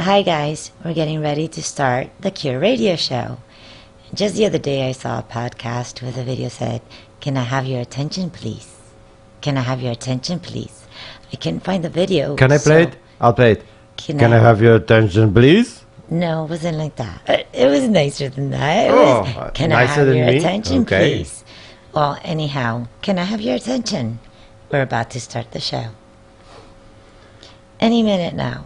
Hi, guys. We're getting ready to start the Cure Radio Show. Just the other day, I saw a podcast with a video said, Can I have your attention, please? Can I have your attention, please? I couldn't find the video. Can I play so it? I'll play it. Can, Can I have your attention, please? No, it wasn't like that. It, was nicer than that. It Oh, was, can I nicer have than your me? attention, Okay. please? Well, anyhow, can I have your attention? We're about to start the show. Any minute now.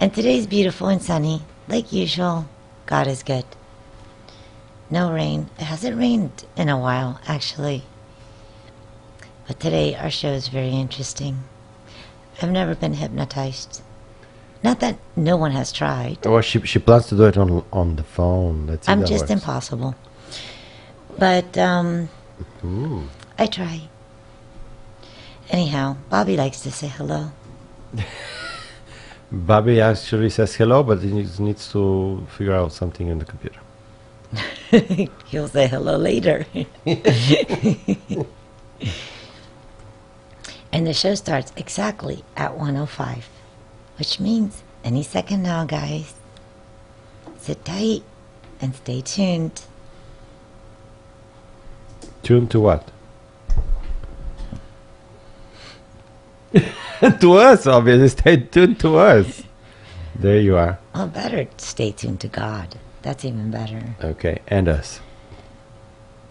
And today's beautiful and sunny, like usual. God is good. No rain. It hasn't rained in a while, actually. But today our show is very interesting. I've never been hypnotized. Not that no one has tried. Or she she plans to do it on on the phone. Let's I'm just works. impossible. But um, Ooh. I try. Anyhow, Bobby likes to say hello. Bobby actually says hello, but he needs, needs to figure out something in the computer. He'll say hello later. and the show starts exactly at 105, which means any second now, guys. Sit tight and stay tuned. Tune to what? to us, obviously. Stay tuned to us. There you are. Oh, better stay tuned to God. That's even better. Okay, and us.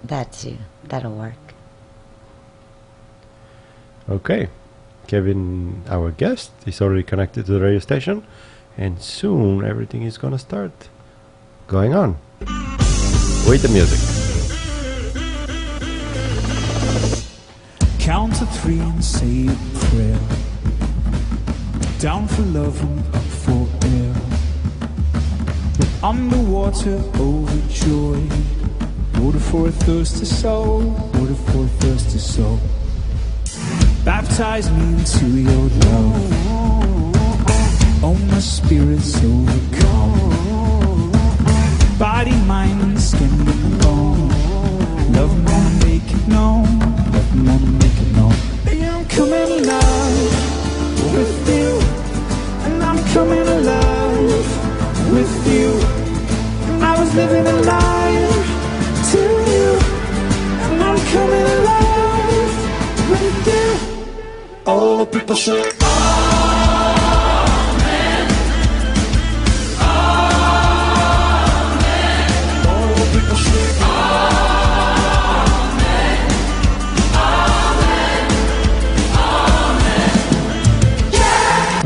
That too. That'll work. Okay. Kevin, our guest, is already connected to the radio station, and soon everything is gonna start going on. Wait the music. And say a prayer. Down for love and up for air. Underwater, overjoyed. Water for a thirsty soul. Water for a thirsty soul. Baptize me into your love. Oh, my spirit's overcome. Body, mind, and skin and bone. Love wanna make it known. Love wanna coming alive with you. And I'm coming alive with you. I was living a lie to you. And I'm coming alive with you. All the people say,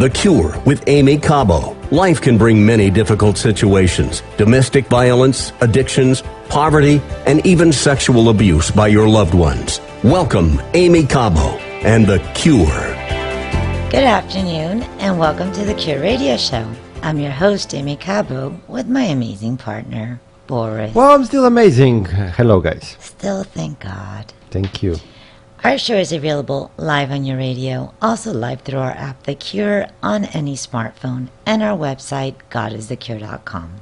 The Cure with Aimee Cabo. Life can bring many difficult situations domestic violence, addictions, poverty, and even sexual abuse by your loved ones. Welcome, Aimee Cabo and The Cure. Good afternoon, and welcome to the Cure Radio Show. I'm your host, Aimee Cabo, with my amazing partner, Boris. Well, I'm still amazing. Hello, guys. Still, thank God. Thank you. Our show is available live on your radio, also live through our app, The Cure, on any smartphone, and our website, godisthecure.com.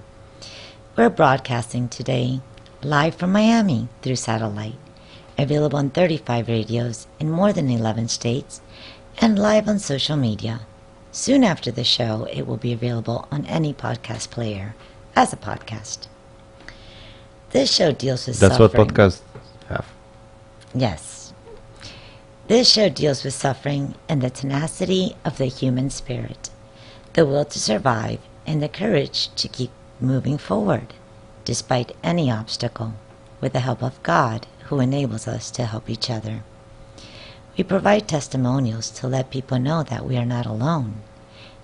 We're broadcasting today live from Miami through satellite, available on 35 radios in more than 11 states, and live on social media. Soon after the show, it will be available on any podcast player as a podcast. This show deals with That's what podcasts have. Yes. This show deals with suffering and the tenacity of the human spirit, the will to survive, and the courage to keep moving forward despite any obstacle with the help of God who enables us to help each other. We provide testimonials to let people know that we are not alone.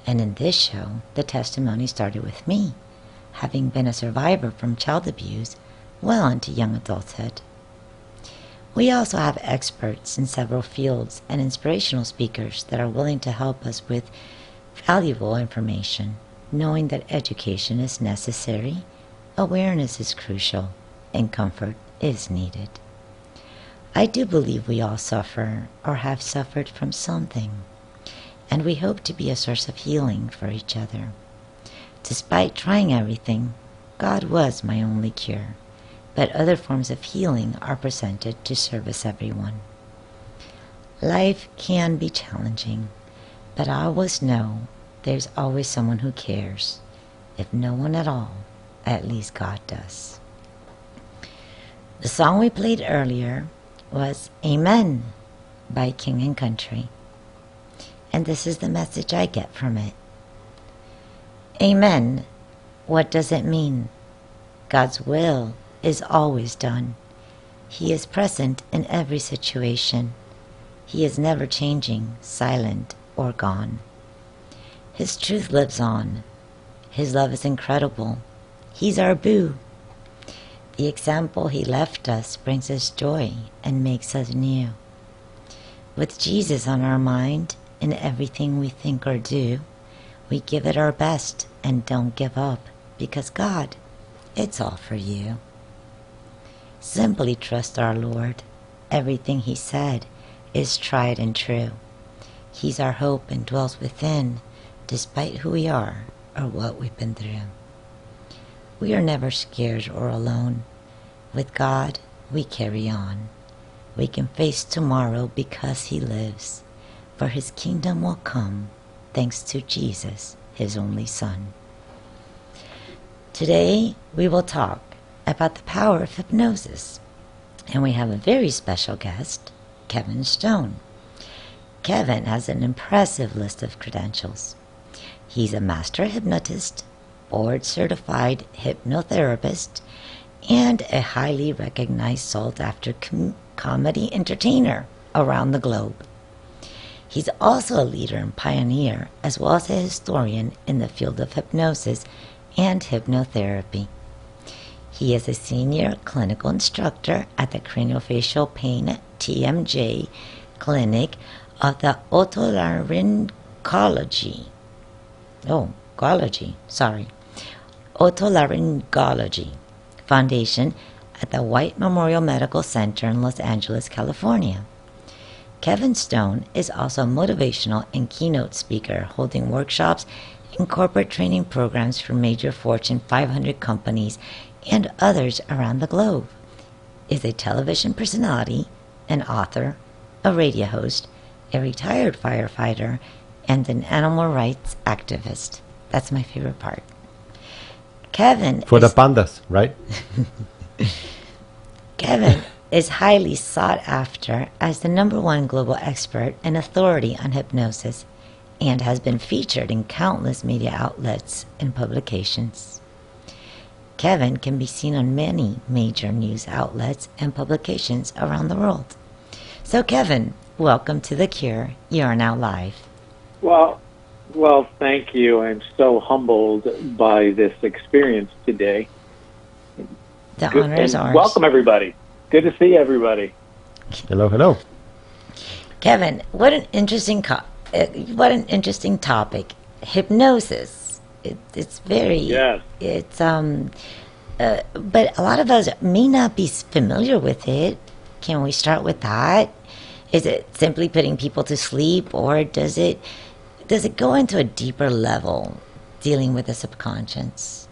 And in this show, the testimony started with me, having been a survivor from child abuse well into young adulthood. We also have experts in several fields and inspirational speakers that are willing to help us with valuable information, knowing that education is necessary, awareness is crucial, and comfort is needed. I do believe we all suffer or have suffered from something, and we hope to be a source of healing for each other. Despite trying everything, God was my only cure, but other forms of healing are presented to service everyone. Life can be challenging, but I always know there's always someone who cares. If no one at all, at least God does. The song we played earlier was Amen by King and Country. And this is the message I get from it. Amen. What does it mean? God's will is always done. He is present in every situation. He is never changing, silent, or gone. His truth lives on. His love is incredible. He's our boo. The example he left us brings us joy and makes us new. With Jesus on our mind in everything we think or do, we give it our best and don't give up because God, it's all for you. Simply trust our Lord. Everything He said is tried and true. He's our hope and dwells within, despite who we are or what we've been through. We are never scared or alone. With God, we carry on. We can face tomorrow because He lives, for His kingdom will come thanks to Jesus, His only Son. Today, we will talk about the power of hypnosis, and we have a very special guest, Kevin Stone. Kevin has an impressive list of credentials. He's a master hypnotist, board certified hypnotherapist, and a highly recognized sought after com- comedy entertainer around the globe. He's also a leader and pioneer, as well as a historian in the field of hypnosis and hypnotherapy. He is a senior clinical instructor at the Craniofacial Pain TMJ Clinic of the Otolaryngology. Oh, gology, sorry. Otolaryngology Foundation at the White Memorial Medical Center in Los Angeles, California. Kevin Stone is also a motivational and keynote speaker, holding workshops and corporate training programs for major Fortune 500 companies and others around the globe. Is a television personality, an author, a radio host, a retired firefighter, and an animal rights activist. That's my favorite part. Kevin For the pandas, right? Kevin is highly sought after as the number one global expert and authority on hypnosis and has been featured in countless media outlets and publications. Kevin can be seen on many major news outlets and publications around the world. So, Kevin, welcome to The Cure. You are now live. Well, well, thank you. I'm so humbled by this experience today. The Good- honor is ours. Welcome, everybody. Good to see everybody. Hello, hello. Kevin, what an interesting co- uh, what an interesting topic. Hypnosis. It, it's very Yes. It's um, uh, but a lot of us may not be familiar with it. Can we start with that? Is it simply putting people to sleep, or does it does it go into a deeper level, dealing with the subconscious?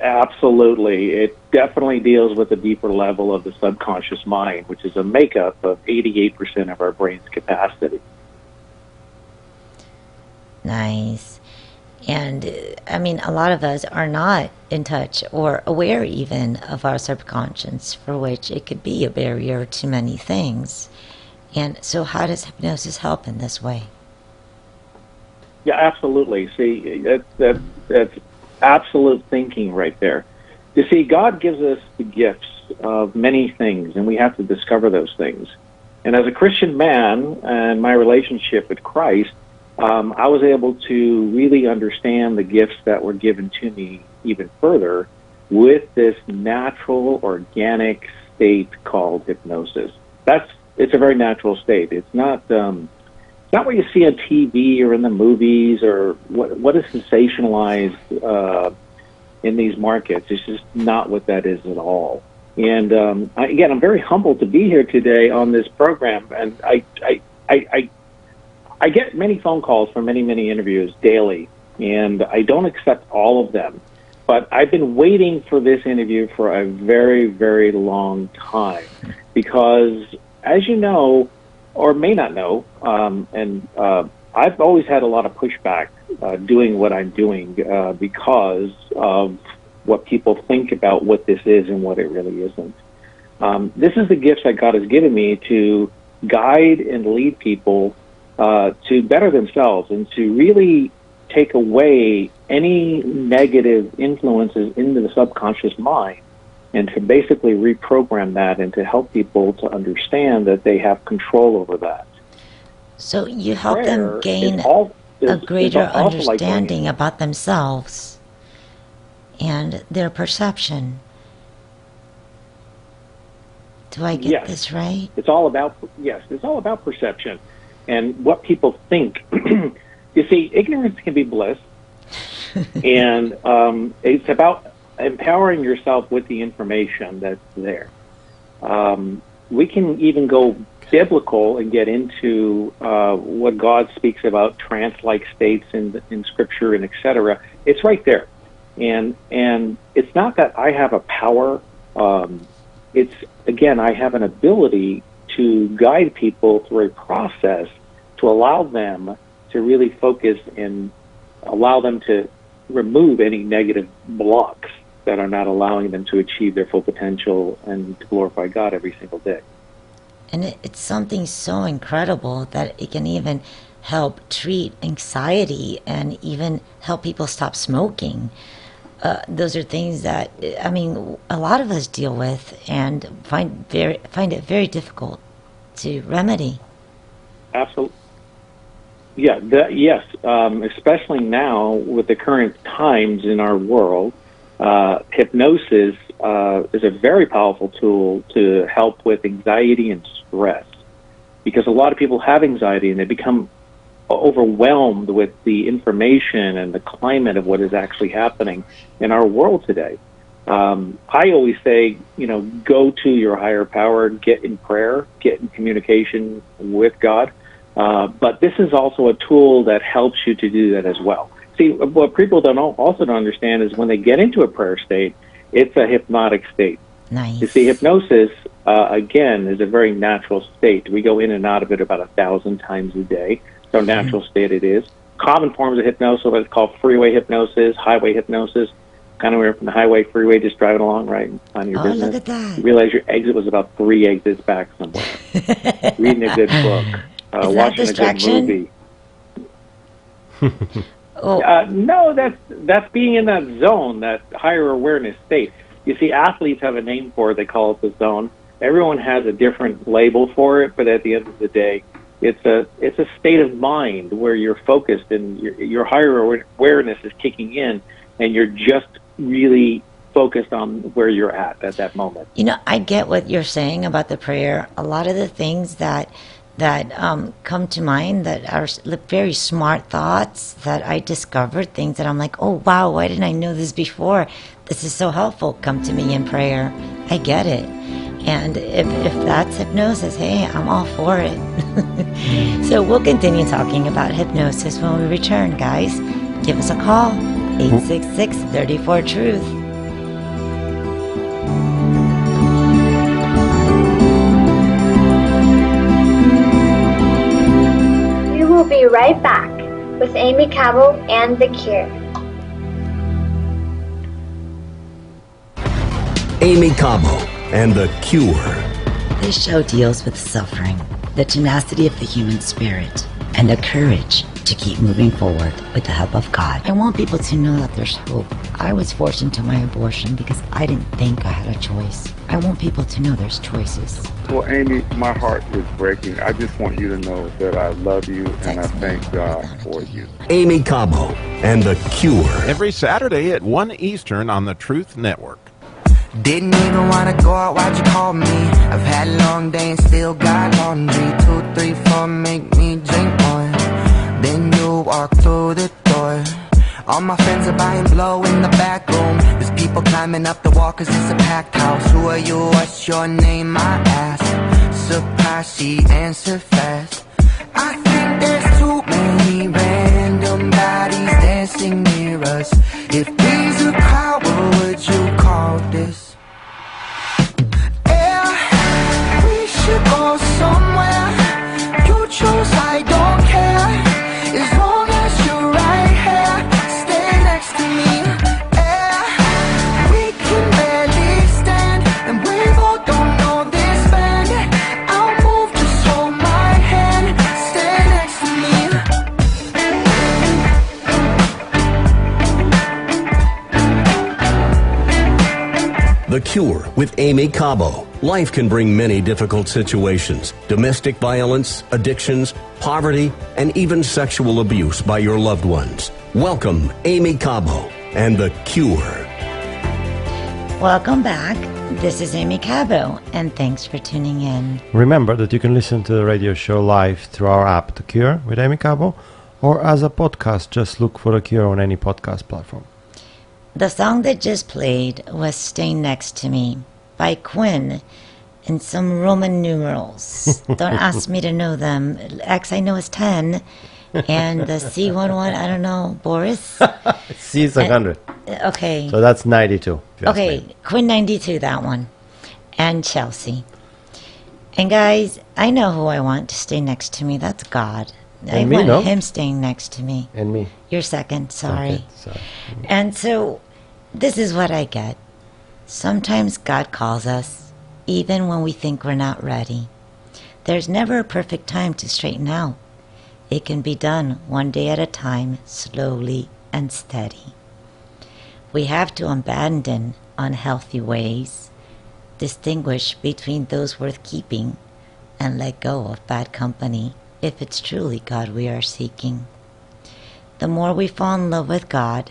Absolutely. It definitely deals with a deeper level of the subconscious mind, which is a makeup of 88% of our brain's capacity. Nice. And I mean, a lot of us are not in touch or aware even of our subconscious, for which it could be a barrier to many things. And so, how does hypnosis help in this way? Yeah, absolutely. See, that, that, that's absolute thinking right there. You see, God gives us the gifts of many things, and we have to discover those things. And as a Christian man and my relationship with Christ, um, I was able to really understand the gifts that were given to me even further with this natural, organic state called hypnosis. That's it's a very natural state. It's not um, it's not what you see on TV or in the movies or what what is sensationalized uh, in these markets. It's just not what that is at all. And um, I, again, I'm very humbled to be here today on this program, and I I, I I I get many phone calls from many many interviews daily, and I don't accept all of them. But I've been waiting for this interview for a very very long time because, as you know, or may not know, um, and uh, I've always had a lot of pushback uh, doing what I'm doing uh, because of what people think about what this is and what it really isn't. Um, this is the gift that God has given me to guide and lead people uh, to better themselves and to really take away any negative influences into the subconscious mind and to basically reprogram that and to help people to understand that they have control over that. So you help them gain all- is- a greater also like understanding about themselves and their perception. Do I get Yes. this right? It's all about yes, it's all about perception and what people think. you see, ignorance can be bliss, and um, it's about empowering yourself with the information that's there. Um, we can even go biblical and get into uh, what God speaks about trance-like states in in Scripture and etc. It's right there, and and it's not that I have a power. Um, it's again, I have an ability to guide people through a process to allow them to really focus and allow them to remove any negative blocks that are not allowing them to achieve their full potential and to glorify God every single day. And it's something so incredible that it can even help treat anxiety and even help people stop smoking. Uh, those are things that I mean, a lot of us deal with and find very find it very difficult to remedy. Absolutely. Yeah, the, yes, um, especially now with the current times in our world, uh, hypnosis uh, is a very powerful tool to help with anxiety and stress because a lot of people have anxiety and they become overwhelmed with the information and the climate of what is actually happening in our world today. Um, I always say, you know, go to your higher power, get in prayer, get in communication with God. Uh, but this is also a tool that helps you to do that as well. See, what people don't also don't understand is when they get into a prayer state, it's a hypnotic state. Nice. You see, hypnosis, uh, again, is a very natural state. We go in and out of it about a thousand times a day. So natural state it is. Common forms of hypnosis, are what called freeway hypnosis, highway hypnosis, kind of where from the highway, freeway, just driving along, right, on your Oh, business. look at that. You realize your exit was about three exits back somewhere. Reading a good book, uh, watching a distraction? good movie. Oh, Uh, no, that's that's being in that zone, that higher awareness state. You see, athletes have a name for it. They call it the zone. Everyone has a different label for it, but at the end of the day, it's a it's a state of mind where you're focused and your, your higher awareness is kicking in, and you're just really focused on where you're at at that moment. You know, I get what you're saying about the prayer. A lot of the things that that um, come to mind that are very smart thoughts that I discovered, things that I'm like, oh wow, why didn't I know this before? This is so helpful. Come to me in prayer. I get it. And if, if that's hypnosis, hey, I'm all for it. so we'll continue talking about hypnosis when we return, guys. Give us a call, 866 34 Truth. Be right back with Aimee Cabo and The Cure. Aimee Cabo and the Cure. This show deals with suffering, the tenacity of the human spirit, and the courage to keep moving forward with the help of God. I want people to know that there's hope. I was forced into my abortion because I didn't think I had a choice. I want people to know there's choices. Well, Aimee, my heart is breaking. I just want you to know that I love you and I thank God for you. Aimee Cabo and the Cure. Every Saturday at 1 Eastern on the Truth Network. Didn't even wanna go out, why'd you call me? I've had a long day and still got laundry. Two, three, four, make me drink more. Then you walk through the door. All my friends are buying blow in the back room. There's people climbing up the wall cause it's a packed house. Who are you? What's your name? I ask. Surprised she answered fast. I think there's too many random bodies dancing near us. If these a crowd, The Cure with Aimee Cabo. Life can bring many difficult situations domestic violence, addictions, poverty, and even sexual abuse by your loved ones. Welcome, Aimee Cabo and The Cure. Welcome back. This is Aimee Cabo, and thanks for tuning in. Remember that you can listen to the radio show live through our app, The Cure with Aimee Cabo, or as a podcast, just look for The Cure on any podcast platform. The song that just played was Stay Next to Me by Quinn and some Roman numerals. Don't ask me to know them. X I know is 10, and the C11, I don't know, Boris? C is 100. Okay. So that's 92. if you ask Okay. Quinn 92, that one. And Chelsea. And guys, I know who I want to stay next to me. That's God. I And me, want no? him staying next to me. And me. You're second, sorry. Okay, sorry. And so, this is what I get. Sometimes God calls us, even when we think we're not ready. There's never a perfect time to straighten out. It can be done one day at a time, slowly and steady. We have to abandon unhealthy ways, distinguish between those worth keeping, and let go of bad company if it's truly God we are seeking. The more we fall in love with God,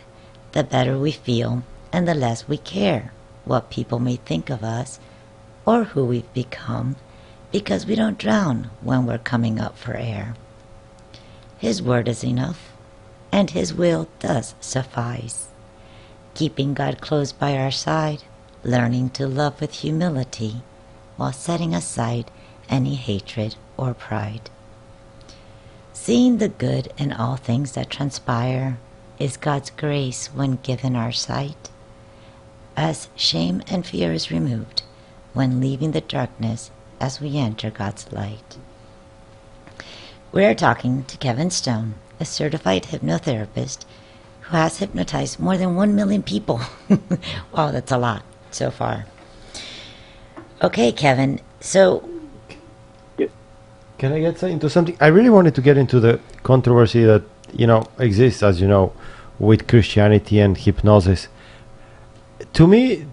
the better we feel and the less we care what people may think of us or who we've become because we don't drown when we're coming up for air. His word is enough, and His will does suffice. Keeping God close by our side, learning to love with humility, while setting aside any hatred or pride. Seeing the good in all things that transpire is God's grace when given our sight, as shame and fear is removed when leaving the darkness as we enter God's light. We are talking to Kevin Stone, a certified hypnotherapist who has hypnotized more than 1 million people. wow, that's a lot so far. Okay, Kevin, so Can I get into something? I really wanted to get into the controversy that you know exists, as you know, with Christianity and hypnosis. To me,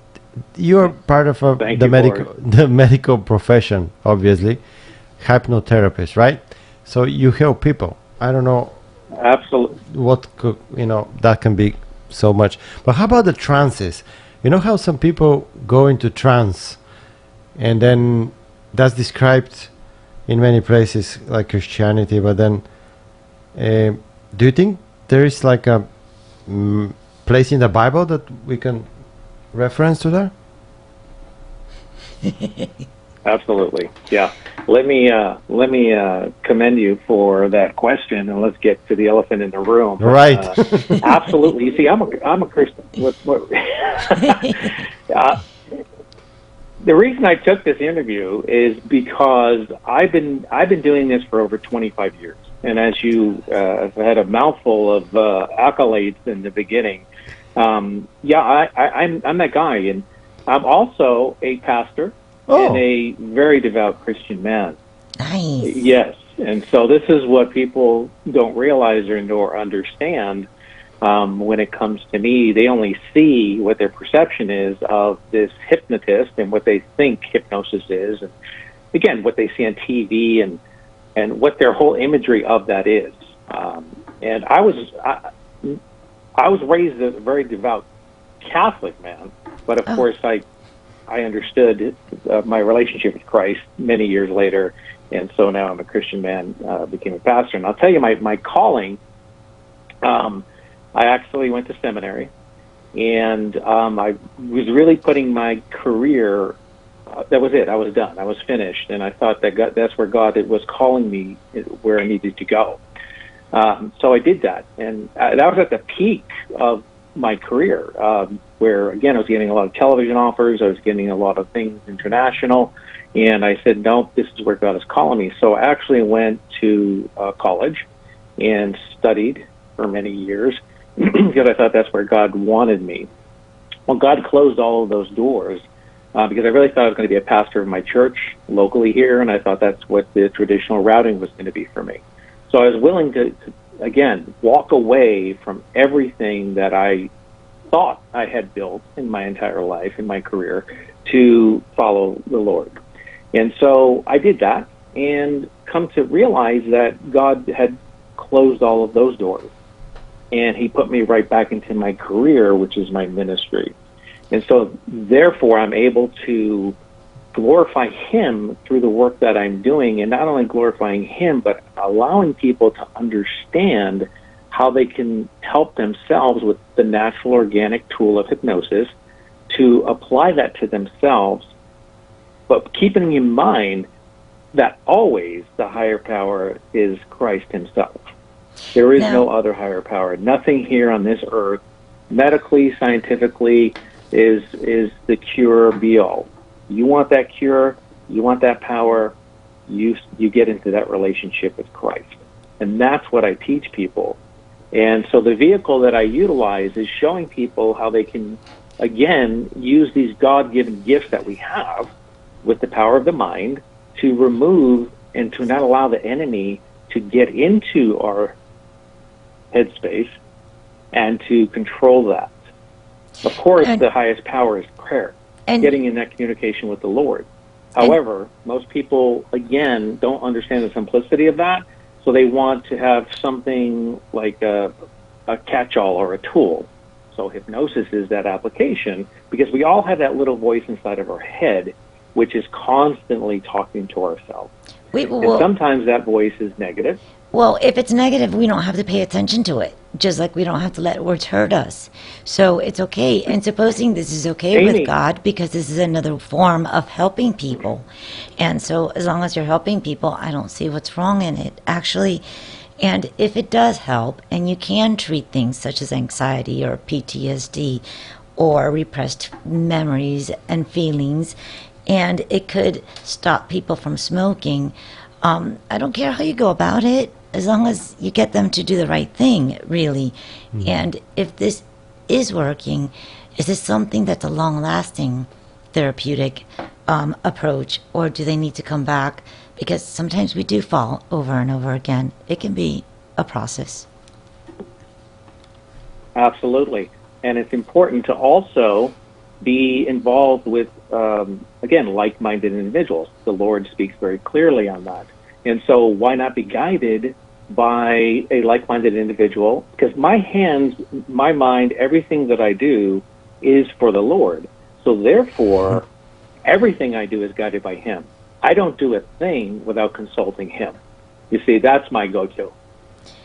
you're part of a, the medical the medical profession, obviously, hypnotherapist, right? So you help people. I don't know Absolutely. what could you know that can be so much. But how about the trances? You know how some people go into trance, and then that's described in many places like Christianity. But then, uh, do you think there is like a mm, place in the Bible that we can reference to that? Absolutely. Yeah. Let me uh, let me uh, commend you for that question, and let's get to the elephant in the room. Right. Uh, absolutely. You see, I'm a I'm a Christian. What, what, uh, the reason I took this interview is because I've been I've been doing this for over 25 years, and as you uh, have had a mouthful of uh, accolades in the beginning, um, yeah, I, I, I'm I'm that guy, and I'm also a pastor Oh. and a very devout Christian man. nice. Yes, and so this is what people don't realize or nor understand um, when it comes to me. They only see what their perception is of this hypnotist and what they think hypnosis is, and again, what they see on TV and and what their whole imagery of that is. Um, and I was I, I was raised a very devout Catholic man, but of Oh. course I I understood uh, my relationship with Christ many years later, and so now I'm a Christian man, uh, became a pastor. And I'll tell you, my my calling. Um, I actually went to seminary, and um, I was really putting my career. Uh, that was it. I was done. I was finished, and I thought that God, that's where God was calling me, where I needed to go. Um, so I did that, and uh, that was at the peak of my career, um, where again I was getting a lot of television offers, I was getting a lot of things international, and I said, no, this is where God is calling me. So I actually went to uh, college and studied for many years because I thought that's where God wanted me. Well, God closed all of those doors uh, because I really thought I was going to be a pastor of my church locally here, and I thought that's what the traditional routing was going to be for me. So I was willing to, to again, walk away from everything that I thought I had built in my entire life, in my career, to follow the Lord. And so I did that and come to realize that God had closed all of those doors. And He put me right back into my career, which is my ministry. And so, therefore, I'm able to glorify Him through the work that I'm doing, and not only glorifying Him, but allowing people to understand how they can help themselves with the natural organic tool of hypnosis to apply that to themselves, but keeping in mind that always the higher power is Christ Himself. There is Now- no other higher power. Nothing here on this earth, medically, scientifically, is is the cure be all. You want that cure, you want that power, you you get into that relationship with Christ, and that's what I teach people. And so the vehicle that I utilize is showing people how they can, again, use these God-given gifts that we have with the power of the mind to remove and to not allow the enemy to get into our headspace and to control that. Of course, And- the highest power is prayer, And getting in that communication with the Lord. However, most people, again, don't understand the simplicity of that, so they want to have something like a, a catch all or a tool. So, hypnosis is that application because we all have that little voice inside of our head which is constantly talking to ourselves. we, And sometimes that voice is negative. Well, if it's negative, we don't have to pay attention to it. Just like we don't have to let words hurt us. So it's okay. And supposing this is okay Aimee. with God because this is another form of helping people. And so as long as you're helping people, I don't see what's wrong in it. Actually, and if it does help and you can treat things such as anxiety or PTSD or repressed memories and feelings, and it could stop people from smoking. Um, I don't care how you go about it, as long as you get them to do the right thing, really. And if this is working, is this something that's a long lasting therapeutic um, approach, or do they need to come back? Because sometimes we do fall over and over again. It can be a process. Absolutely. And it's important to also be involved with, um, again, like minded individuals. The Lord speaks very clearly on that. And so, why not be guided by a like minded individual? Because my hands, my mind, everything that I do is for the Lord. So, therefore, everything I do is guided by Him. I don't do a thing without consulting Him. You see, that's my go to.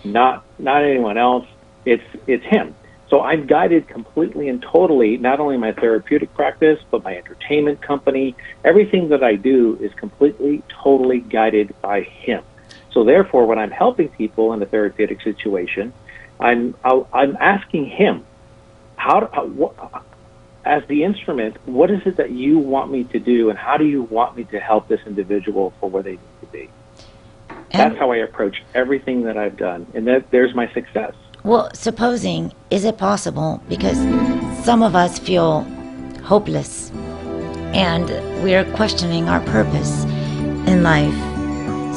Not, not anyone else. It's, it's Him. So I'm guided completely and totally, not only my therapeutic practice, but my entertainment company. Everything that I do is completely, totally guided by Him. So therefore, when I'm helping people in a therapeutic situation, I'm I'll, I'm asking Him, how, how what, as the instrument, what is it that you want me to do, and how do you want me to help this individual for where they need to be? That's how I approach everything that I've done, and that there's my success. Well, supposing, is it possible? Because some of us feel hopeless and we're questioning our purpose in life.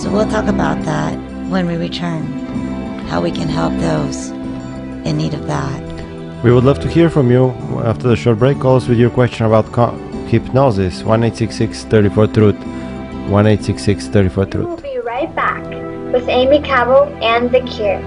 So we'll talk about that when we return, how we can help those in need of that. We would love to hear from you after the short break. Call us with your question about co- hypnosis. 1 34 Truth. 1 34 We'll be right back with Aimee Cabo and The Cure.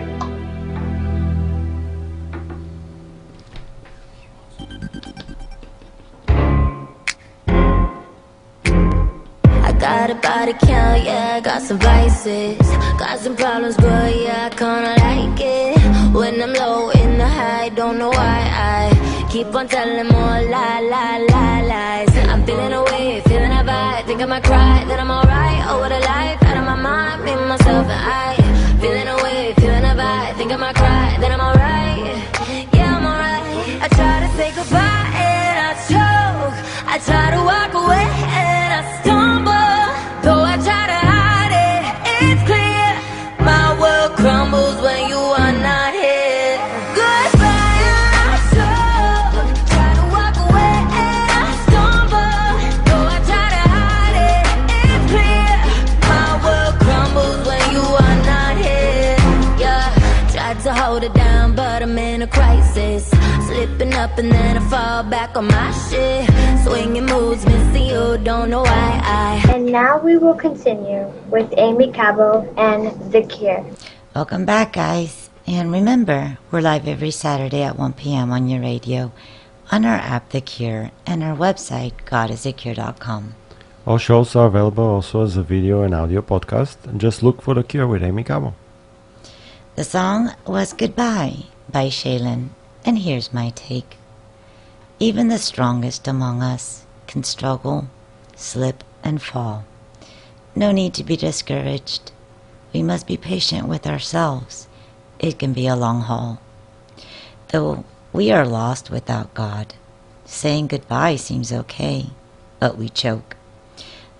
I got a body count, yeah, I got some vices. Got some problems, but yeah, I kinda like it. When I'm low in the high, don't know why I keep on telling more lie, lie, lie, lies. I'm feeling away, feeling a vibe. Think I might cry, that I'm alright. Oh, what a life, out of my mind, me, myself, and I. Feeling away, feeling a vibe. Think I might cry, that I'm alright. Yeah, I'm alright. I try to say goodbye and I choke. I try to up and then I fall back on my shit. Swinging moves, missing you, don't know why I. And now we will continue with Aimee Cabo and The Cure. Welcome back, guys. And remember, we're live every Saturday at 1 p.m. on your radio, on our app, The Cure, and our website, godisthecure.com. All shows are available also as a video and audio podcast. And just look for The Cure with Aimee Cabo. The song was Goodbye by Shaylin, and here's my take. Even the strongest among us can struggle, slip, and fall. No need to be discouraged. We must be patient with ourselves. It can be a long haul. Though we are lost without God, saying goodbye seems okay, but we choke.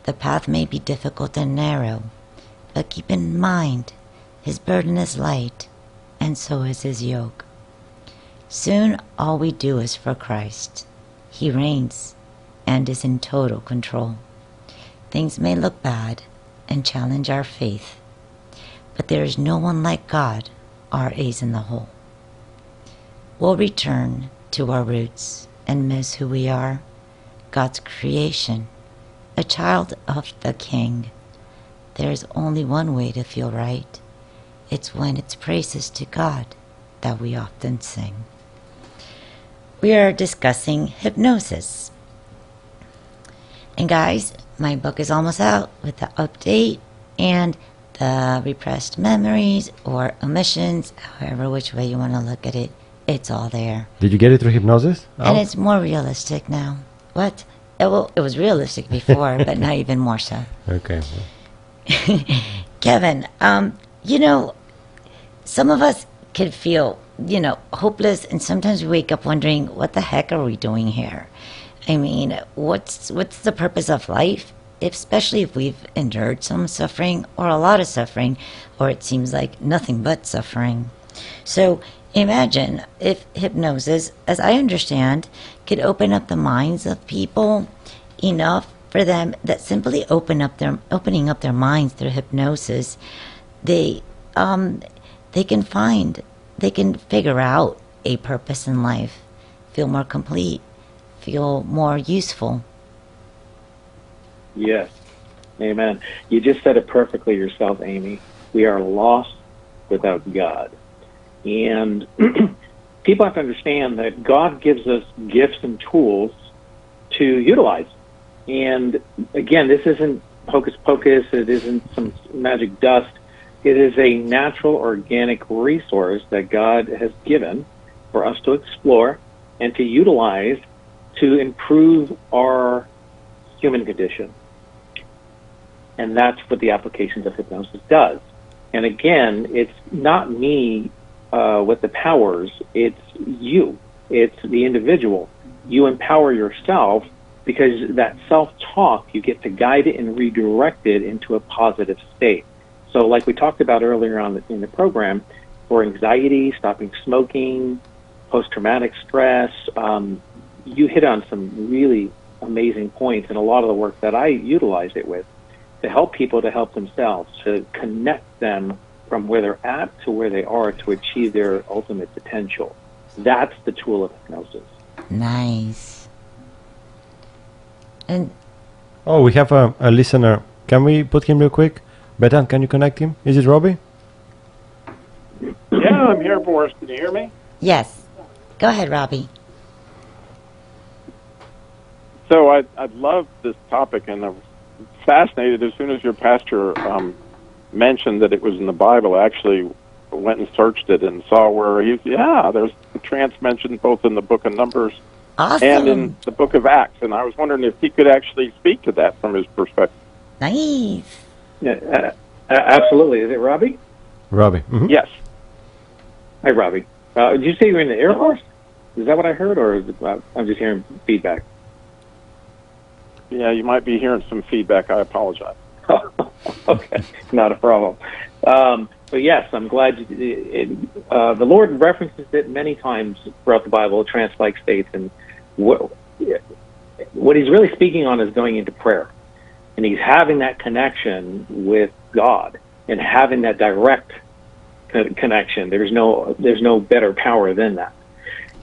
The path may be difficult and narrow, but keep in mind his burden is light, and so is his yoke. Soon all we do is for Christ. He reigns and is in total control. Things may look bad and challenge our faith, but there is no one like God, our ace in the hole. We'll return to our roots and miss who we are, God's creation, a child of the King. There's only one way to feel right. It's when it's praises to God that we often sing. We are discussing hypnosis. And guys, my book is almost out with the update and the repressed memories or omissions, however which way you want to look at it. It's all there. Did you get it through hypnosis? And Oh. it's more realistic now. What? It, well, it was realistic before, but now even more so. Okay. Kevin, um, you know, some of us could feel, you know, hopeless, and sometimes we wake up wondering, what the heck are we doing here? I mean, what's what's the purpose of life? If, especially if we've endured some suffering or a lot of suffering, or it seems like nothing but suffering. So imagine if hypnosis, as I understand, could open up the minds of people enough for them that simply open up their opening up their minds through hypnosis, they um, they can find they can figure out a purpose in life, feel more complete, feel more useful. Yes. Amen. You just said it perfectly yourself, Aimee. We are lost without God. And people have to understand that God gives us gifts and tools to utilize. And again, this isn't hocus pocus, it isn't some magic dust. It is a natural, organic resource that God has given for us to explore and to utilize to improve our human condition. And that's what the applications of hypnosis does. And again, it's not me uh, with the powers, it's you, it's the individual. You empower yourself because that self talk, you get to guide it and redirect it into a positive state. So, like we talked about earlier on in the program, for anxiety, stopping smoking, post traumatic stress, um, you hit on some really amazing points and a lot of the work that I utilize it with to help people to help themselves, to connect them from where they're at to where they are to achieve their ultimate potential. That's the tool of hypnosis. Nice. And Oh, we have a, a listener. Can we put him real quick? Betan, can you connect him? Is it Robbie? Yeah, I'm here, Boris. Can you hear me? yes, go ahead, Robbie. So I I love this topic, and I was fascinated as soon as your pastor um, mentioned that it was in the Bible. I actually went and searched it and saw where he yeah, there's the trance mentioned both in the book of Numbers Awesome. and in the book of Acts. And I was wondering if he could actually speak to that from his perspective. Nice. Yeah, uh, uh, absolutely. Is it Robbie? Robbie. mhm. Yes. Hi, Robbie. Uh, did you say you were in the Air Force? Is that what I heard, or is it, uh, I'm just hearing feedback? Yeah, you might be hearing some feedback. I apologize. okay, not a problem. Um, but yes, I'm glad you, it, uh, the Lord references it many times throughout the Bible, trance-like states, and what what He's really speaking on is going into prayer, and He's having that connection with God and having that direct connection. There's no there's no better power than that.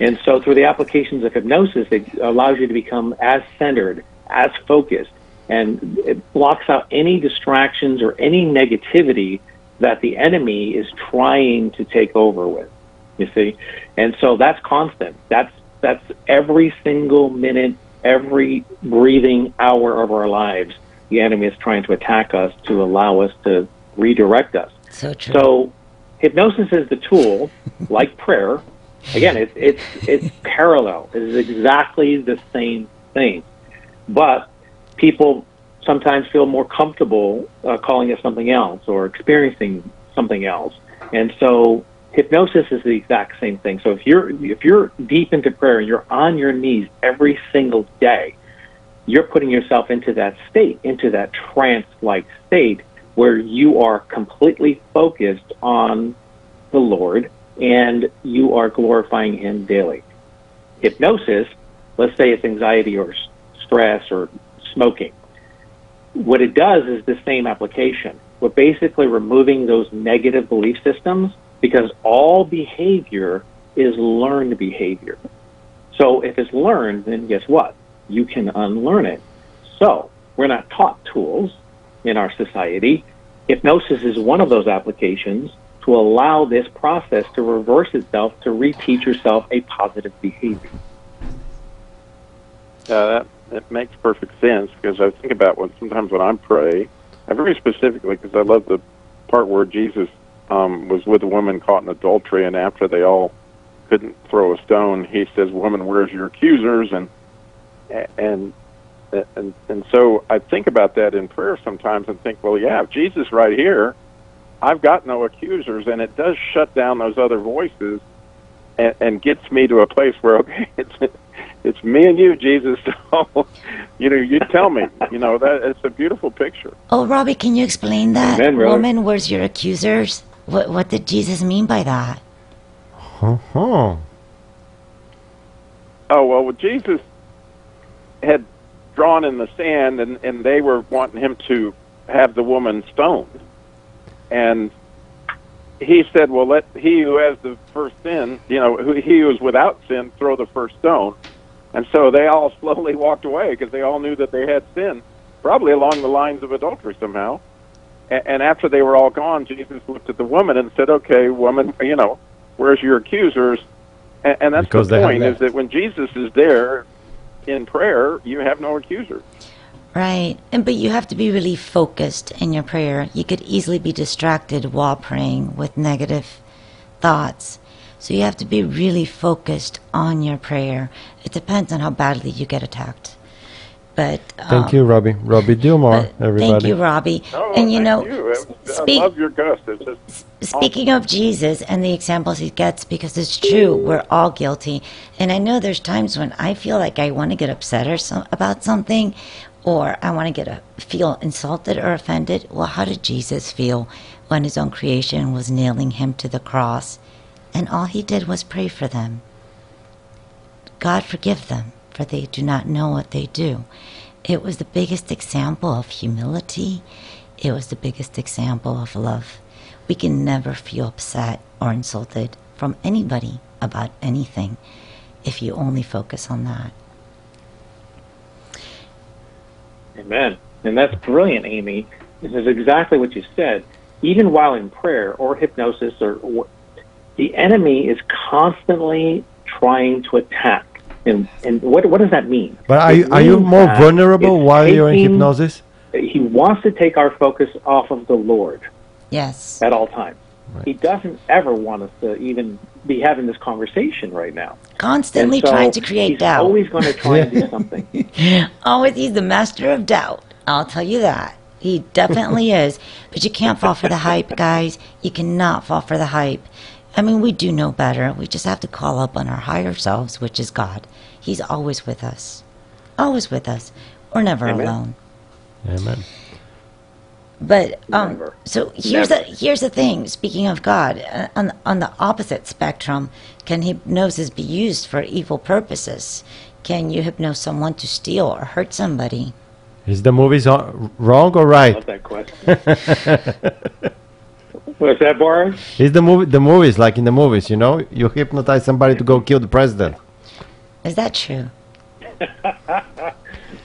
And so through the applications of hypnosis, it allows you to become as centered, as focused, and it blocks out any distractions or any negativity that the enemy is trying to take over with. You see, and so that's constant. That's that's every single minute, every breathing hour of our lives. The enemy is trying to attack us to allow us to redirect us. So true. So hypnosis is the tool, like prayer. Again, it's it's it's parallel. It is exactly the same thing, but people sometimes feel more comfortable uh, calling it something else or experiencing something else, and so hypnosis is the exact same thing. So if you're if you're deep into prayer and you're on your knees every single day, you're putting yourself into that state, into that trance-like state where you are completely focused on the Lord and you are glorifying Him daily. Hypnosis, let's say it's anxiety or stress or smoking. What it does is the same application. We're basically removing those negative belief systems because all behavior is learned behavior. So if it's learned, then guess what? You can unlearn it. So we're not taught tools in our society. Hypnosis is one of those applications to allow this process to reverse itself to reteach yourself a positive behavior. Yeah, that that makes perfect sense because I think about when sometimes when I pray, I very specifically because I love the part where Jesus um, was with a woman caught in adultery, and after they all couldn't throw a stone, he says, "Woman, where's your accusers?" and and and and so I think about that in prayer sometimes and think, well, yeah, if Jesus right here, I've got no accusers, and it does shut down those other voices, and, and gets me to a place where okay, it's it's me and you, Jesus. So, you know, you tell me. You know that it's a beautiful picture. Oh, Robbie, can you explain that? Amen, brother. Woman, where's your accusers? What what did Jesus mean by that? Uh-huh. Oh well, Jesus had drawn in the sand, and and they were wanting him to have the woman stoned, and he said, "Well, let he who has the first sin, you know, who, he who is without sin, throw the first stone." And so they all slowly walked away because they all knew that they had sin, probably along the lines of adultery somehow. And, and after they were all gone, Jesus looked at the woman and said, "Okay, woman, you know, where's your accusers?" And, and that's Because the point: is that when Jesus is there in prayer, you have no accuser. Right. And but you have to be really focused in your prayer. You could easily be distracted while praying with negative thoughts. So you have to be really focused on your prayer. It depends on how badly you get attacked. But Thank um, you, Robbie. Robbie Gilmore, everybody. Thank you, Robbie. Oh, and you thank know, you. s- I speak, love your gust. It's just Speaking of Jesus and the examples he gets, because it's true, we're all guilty. And I know there's times when I feel like I want to get upset or so, about something, or I want to get a, feel insulted or offended. Well, how did Jesus feel when his own creation was nailing him to the cross? And all he did was pray for them. God forgive them, for they do not know what they do. It was the biggest example of humility. It was the biggest example of love. We can never feel upset or insulted from anybody about anything if you only focus on that. Amen. And that's brilliant, Aimee. This is exactly what you said. Even while in prayer or hypnosis, or, or the enemy is constantly trying to attack. And and what what does that mean? But are you, are you more vulnerable it's while you're in hypnosis? He wants to take our focus off of the Lord Yes. at all times. He doesn't ever want us to even be having this conversation right now. Constantly so trying to create he's doubt. Always going to try and do something. Always, he's the master of doubt. I'll tell you that. He definitely is. But you can't fall for the hype, guys. You cannot fall for the hype. I mean, we do know better. We just have to call up on our higher selves, which is God. He's always with us. Always with us. We're never Amen. alone. Amen. But um, Never. so here's Never. the here's the thing. Speaking of God, uh, on on the opposite spectrum, can hypnosis be used for evil purposes? Can you hypnose someone to steal or hurt somebody? Is the movie wrong or I right? love that question. What's that, Boris? It's the movie. The movies, like in the movies, you know, you hypnotize somebody to go kill the president. Is that true?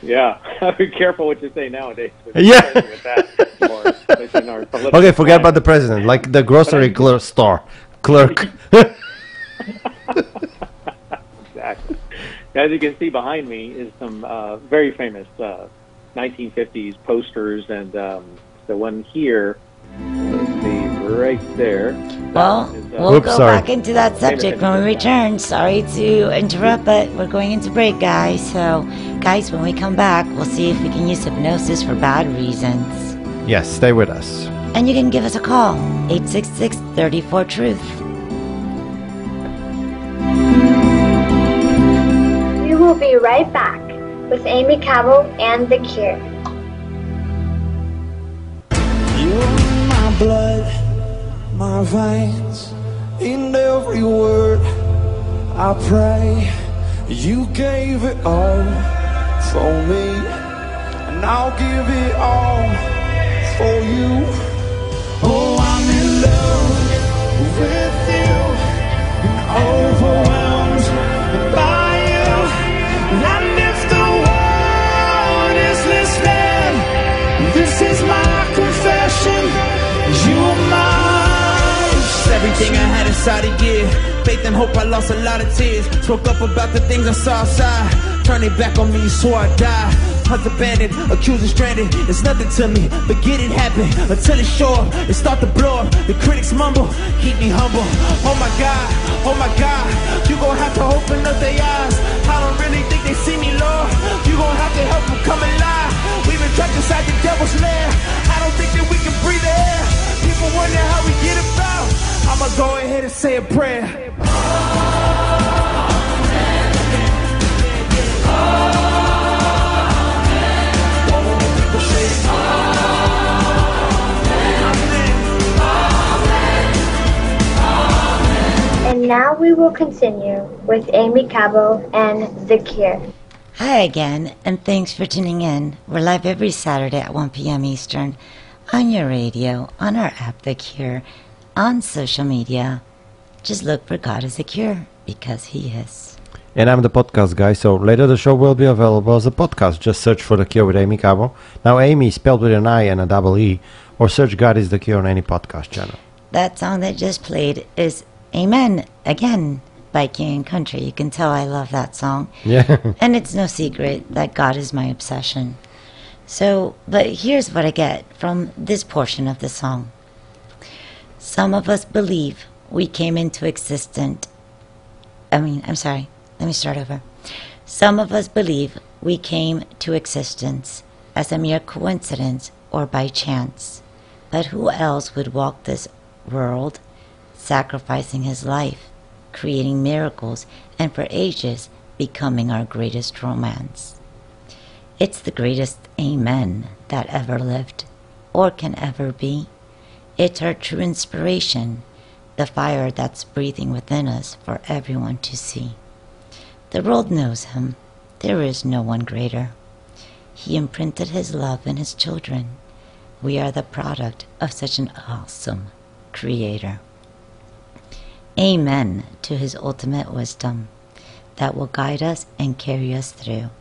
Yeah, be careful what you say nowadays. Yeah. with that, Boris, especially in our political Okay, forget about the president, like the grocery clerk store clerk. Exactly. As you can see behind me is some uh, very famous uh, 1950s posters, and um, the one here, let's right there. Well, is, uh, we'll Oops, go sorry. back into that subject when we return. Sorry to interrupt, but we're going into break, guys. So, guys, when we come back, we'll see if we can use hypnosis for bad reasons. yes, stay with us. And you can give us a call 866 34 Truth. We will be right back with Aimee Cabo and The Cure. You're my blood, my veins, in every word I pray. You gave it all for me, and I'll give it all for you. Oh, I'm in love with you, and everything I had inside a year. Faith and hope, I lost a lot of tears. Spoke up about the things I saw outside. it back on me, so I'd die. Hunt abandoned, accused and stranded. It's nothing to me, but get it happen until it's sure. It start to blow up. The critics mumble, keep me humble. Oh my God, oh my God, you gon' have to open up their eyes. I don't really think they see me, Lord. You gon' have to help them come alive. We've been trapped inside the devil's lair. I don't think that we can breathe the air. People wonder how we get about. I'ma go ahead and say a prayer. And now we will continue with Aimee Cabo and The Cure. Hi again, and thanks for tuning in. We're live every Saturday at 1 p.m. Eastern on your radio, on our app, The Cure, on social media. Just look for God is a Cure because He is. And I'm the podcast guy, so later the show will be available as a podcast. Just search for The Cure with Aimee Cabo. Now, Aimee is spelled with an I and a double E, or search God is the Cure on any podcast channel. That song that just played is Amen again by King and Country. You can tell I love that song. Yeah. and it's no secret that God is my obsession. So, but here's what I get from this portion of the song. Some of us believe we came into existence. I mean, I'm sorry. Let me start over. Some of us believe we came to existence as a mere coincidence or by chance. But who else would walk this world, sacrificing his life, creating miracles, and for ages becoming our greatest romance? It's the greatest amen that ever lived, or can ever be. It's our true inspiration, the fire that's breathing within us for everyone to see. The world knows him. There is no one greater. He imprinted his love in his children. We are the product of such an awesome creator. Amen to his ultimate wisdom that will guide us and carry us through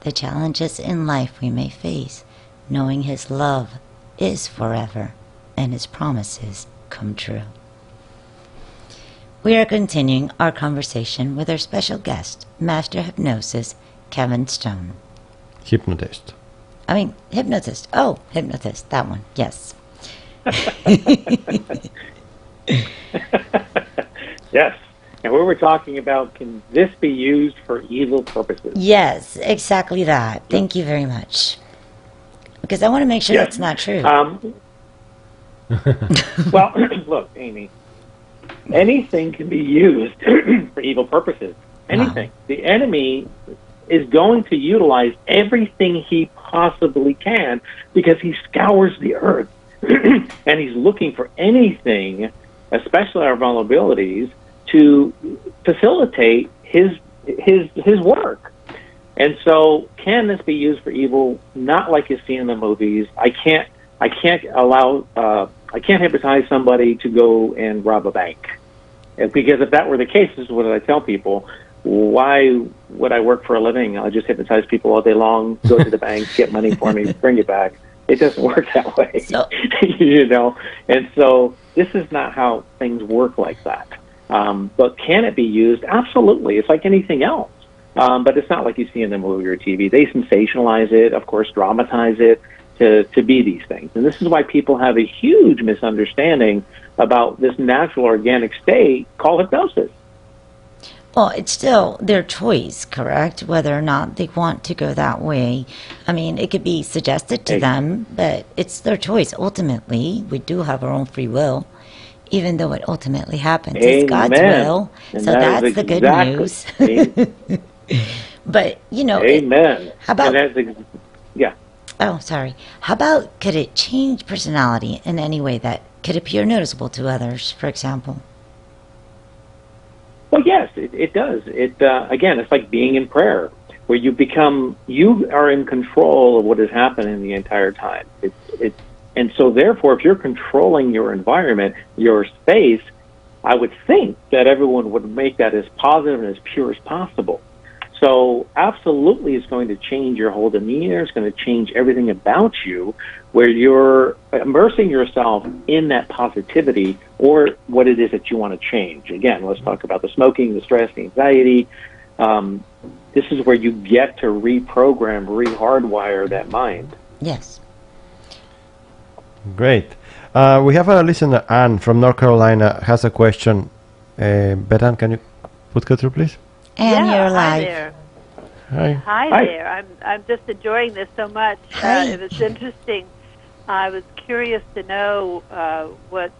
the challenges in life we may face, knowing his love is forever and his promises come true. We are continuing our conversation with our special guest, Master Hypnosis, Kevin Stone. Hypnotist. I mean, hypnotist. Oh, hypnotist. That one. Yes. Yes. And we were talking about can this be used for evil purposes? Yes, exactly that. Thank you very much. Because I want to make sure Yeah. that's not true. Um, well, look, Aimee, anything can be used for evil purposes. Anything. The enemy is going to utilize everything he possibly can because he scours the earth and he's looking for anything, especially our vulnerabilities, to facilitate his his his work. And so, can this be used for evil? Not like you see in the movies. I can't. I can't allow uh, I can't hypnotize somebody to go and rob a bank. And because if that were the case, this is what I tell people. Why would I work for a living? I'll just hypnotize people all day long, go to the bank, get money for me, bring it back. It doesn't work that way, you know. And so this is not how things work like that. Um, but can it be used? Absolutely. It's like anything else. Um, but it's not like you see in the movie or TV. They sensationalize it, of course, dramatize it to, to be these things. And this is why people have a huge misunderstanding about this natural organic state called hypnosis. Well, it's still their choice, correct? Whether or not they want to go that way. I mean, it could be suggested to them, but it's their choice. Ultimately, we do have our own free will, even though it ultimately happens. It's God's will. And so that that's the good news. but, you know, it- Amen. how about- ex- yeah. Oh, sorry. How about could it change personality in any way that could appear noticeable to others, for example? Well, yes, it, it does. It uh, again, it's like being in prayer, where you become you are in control of what is happening the entire time. It's it, and so therefore, if you're controlling your environment, your space, I would think that everyone would make that as positive and as pure as possible. So, absolutely, it's going to change your whole demeanor. It's going to change everything about you, where you're immersing yourself in that positivity or what it is that you want to change. Again, let's talk about the smoking, the stress, the anxiety. Um, this is where you get to reprogram, rehardwire that mind. Yes. Great. Uh, we have a listener, Anne from North Carolina, has a question. Uh, Betan, can you put her through, please? And yeah, you're Hi there. Hi. Hi, Hi. there. I'm I'm just enjoying this so much. Hi. Uh, it was interesting. I was curious to know uh, what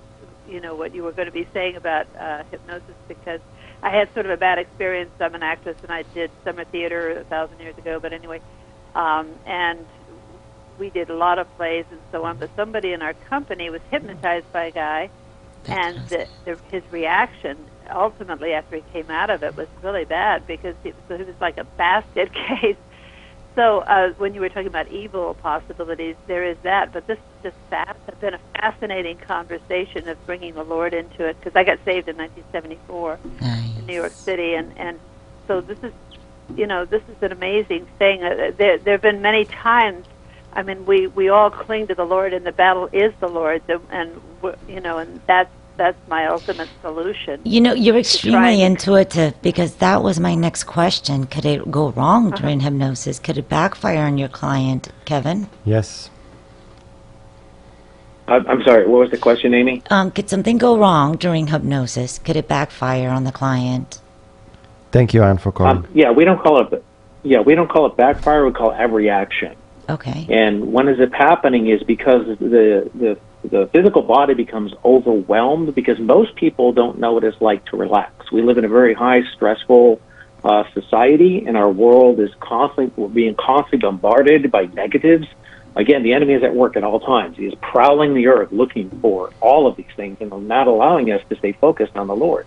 you know what you were going to be saying about uh, hypnosis because I had sort of a bad experience. I'm an actress and I did summer theater a thousand years ago. But anyway, um, and we did a lot of plays and so on. But somebody in our company was hypnotized by a guy, and the, the, his reaction ultimately after he came out of it was really bad because it, so he was like a basket case. So uh, when you were talking about evil possibilities, there is that. But this is just fast. It's been a fascinating conversation of bringing the Lord into it because I got saved in 1974 in New York City, and and so this is, you know, this is an amazing thing. Uh, there there have been many times. I mean, we we all cling to the Lord, and the battle is the Lord's, and, and w- you know, and that's that's my ultimate solution. You know, you're extremely intuitive because that was my next question. Could it go wrong Uh-huh. during hypnosis? Could it backfire on your client, Kevin? Yes. I, I'm sorry, what was the question, Aimee? Um, could something go wrong during hypnosis? Could it backfire on the client? Thank you, Anne, for calling. Um, yeah, we don't call it. Yeah, we don't call it backfire. We call it abreaction. Okay. And when is it happening is because the, the the physical body becomes overwhelmed because most people don't know what it's like to relax. We live in a very high stressful uh, society, and our world is constantly we're being constantly bombarded by negatives. Again, the enemy is at work at all times. He is prowling the earth looking for all of these things and not allowing us to stay focused on the Lord.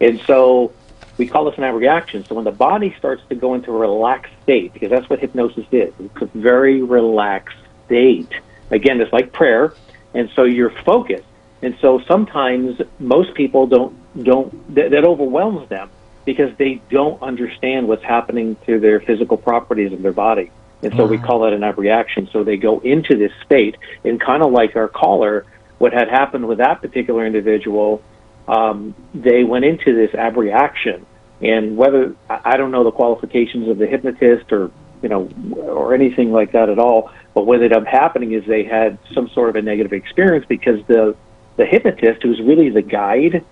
And so we call this an abreaction. So when the body starts to go into a relaxed state, because that's what hypnosis is, it's a very relaxed state. Again, it's like prayer, and so you're focused. And so sometimes most people don't don't that, that overwhelms them because they don't understand what's happening to their physical properties of their body. And so we call that an abreaction. So they go into this state, and kind of like our caller, what had happened with that particular individual um, they went into this abreaction. And whether I don't know the qualifications of the hypnotist or you know or anything like that at all, but what ended up happening is they had some sort of a negative experience because the the hypnotist, who's really the guide,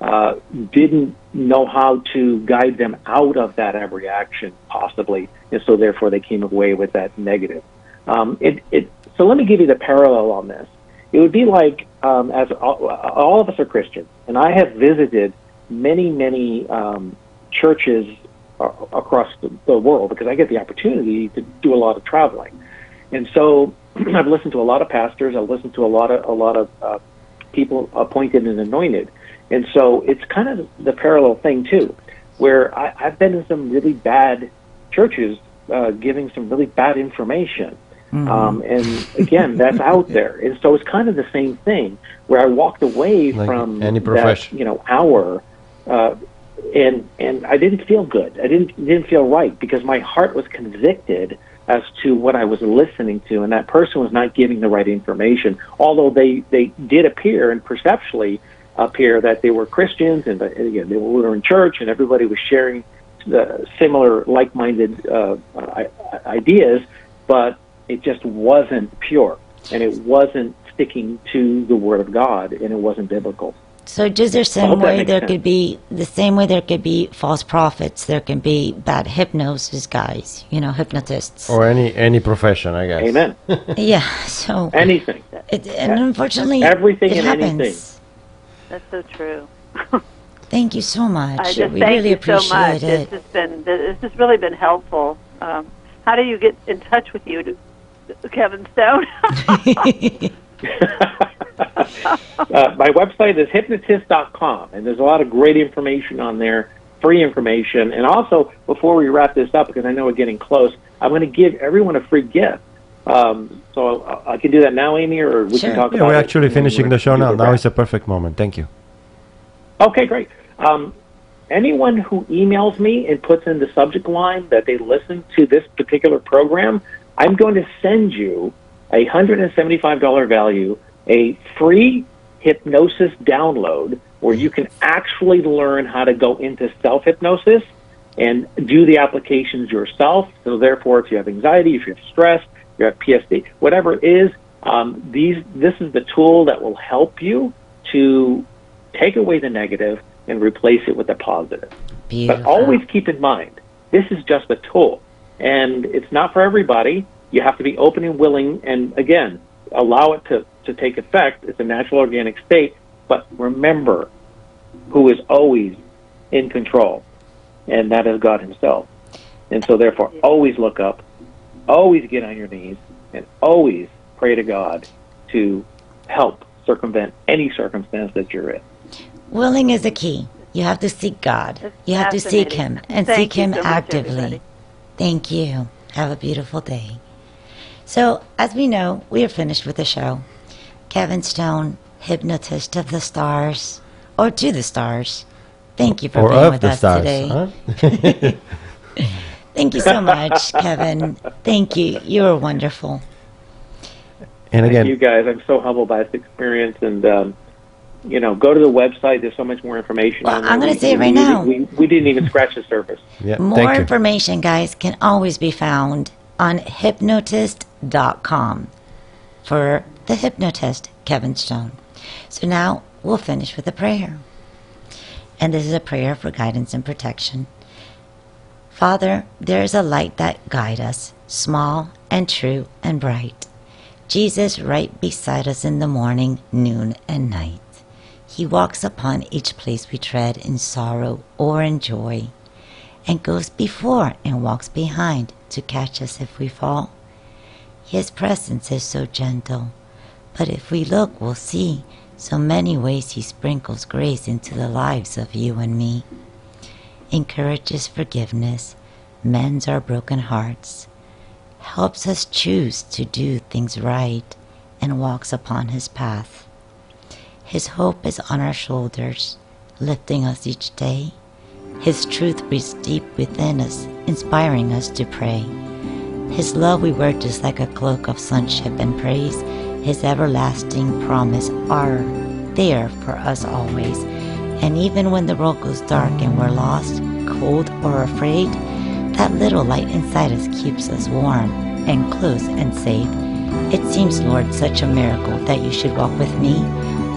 uh, didn't know how to guide them out of that abreaction, possibly, and so therefore they came away with that negative. Um, it, it, so let me give you the parallel on this. It would be like, um, as all, all of us are Christians, and I have visited many, many um, churches across the, the world because I get the opportunity to do a lot of traveling, and so I've listened to a lot of pastors. I've listened to a lot of a lot of uh, people appointed and anointed, and so it's kind of the parallel thing too, where I, I've been in some really bad churches uh, giving some really bad information. Mhm. Um, and again, that's out there. And so it's kind of the same thing where I walked away Like from any that, profession. you know, hour, uh, and and I didn't feel good. I didn't didn't feel right because my heart was convicted as to what I was listening to, and that person was not giving the right information. Although they they did appear and perceptually appear that they were Christians and, that, again they were in church and everybody was sharing the similar like-minded uh, ideas, but it just wasn't pure and it wasn't sticking to the Word of God and it wasn't biblical. So just the I same way there sense. could be the same way there could be false prophets, there can be bad hypnosis guys, you know, hypnotists. Or any any profession, I guess. Amen. yeah, so Anything. it, and unfortunately Everything it and happens. anything. That's so true. Thank you so much. I just we thank really you so appreciate much. it. This has been this has really been helpful. Um, how do you get in touch with you, to, Kevin Stone? uh, my website is hypnotist.com, and there's a lot of great information on there, free information. And also, before we wrap this up, because I know we're getting close, I'm going to give everyone a free gift. Um, so I, I can do that now, Aimee, or we can talk Yeah, about we're actually finishing the show now. Now is the perfect moment. Thank you. Okay, great. Um, anyone who emails me and puts in the subject line that they listen to this particular program, I'm going to send you a $175 value, a free hypnosis download where you can actually learn how to go into self hypnosis and do the applications yourself. So, therefore, if you have anxiety, if you have stress, you have PSD, whatever it is, um, these this is the tool that will help you to take away the negative and replace it with the positive. But always keep in mind, this is just a tool, and it's not for everybody. You have to be open and willing, and again, allow it to, to take effect. It's a natural organic state, but remember who is always in control, and that is God Himself. And so, therefore, always look up, always get on your knees, and always pray to God to help circumvent any circumstance that you're in. Willing is the key. You have to seek God. you have to seek. Him and Thank seek Him so actively. everybody. Thank you. Have a beautiful day. So, as we know, we are finished with the show. Kevin Stone, hypnotist of the stars, or to the stars. Thank you for Or being of with the us stars, today. huh? Thank you so much, Kevin. Thank you. You were wonderful. And Thank again, you guys. I'm so humbled by this experience, and um, you know, go to the website. There's so much more information. Well, on there. I'm gonna say it right we- now. We, we didn't even scratch the surface. yeah, More thank you. information, guys, can always be found on hypnotist.com for the hypnotist, Kevin Stone. So now we'll finish with a prayer. And this is a prayer for guidance and protection. Father, there is a light that guides us, small and true and bright. Jesus right beside us in the morning, noon, and night. He walks upon each place we tread in sorrow or in joy, and goes before and walks behind to catch us if we fall. His presence is so gentle, but if we look, we'll see so many ways He sprinkles grace into the lives of you and me. Encourages forgiveness, mends our broken hearts, helps us choose to do things right, and walks upon His path. His hope is on our shoulders, lifting us each day. His truth breathes deep within us, inspiring us to pray. His love we wear just like a cloak of sonship and praise. His everlasting promise are there for us always. And even when the road goes dark and we're lost, cold, or afraid, that little light inside us keeps us warm and close and safe. It seems, Lord, such a miracle that you should walk with me.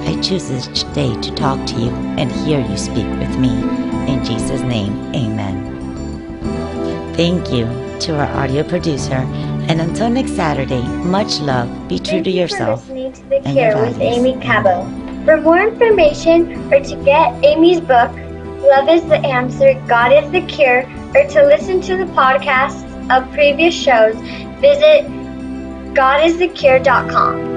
I choose each day to talk to you and hear you speak with me. In Jesus' name, amen. Thank you to our audio producer. And until next Saturday, much love. Be true Thank to you yourself. For listening to The Cure with. Aimee Cabo. For more information or to get Aimee's book, Love is the Answer, God is the Cure, or to listen to the podcasts of previous shows, visit godisthecure.com.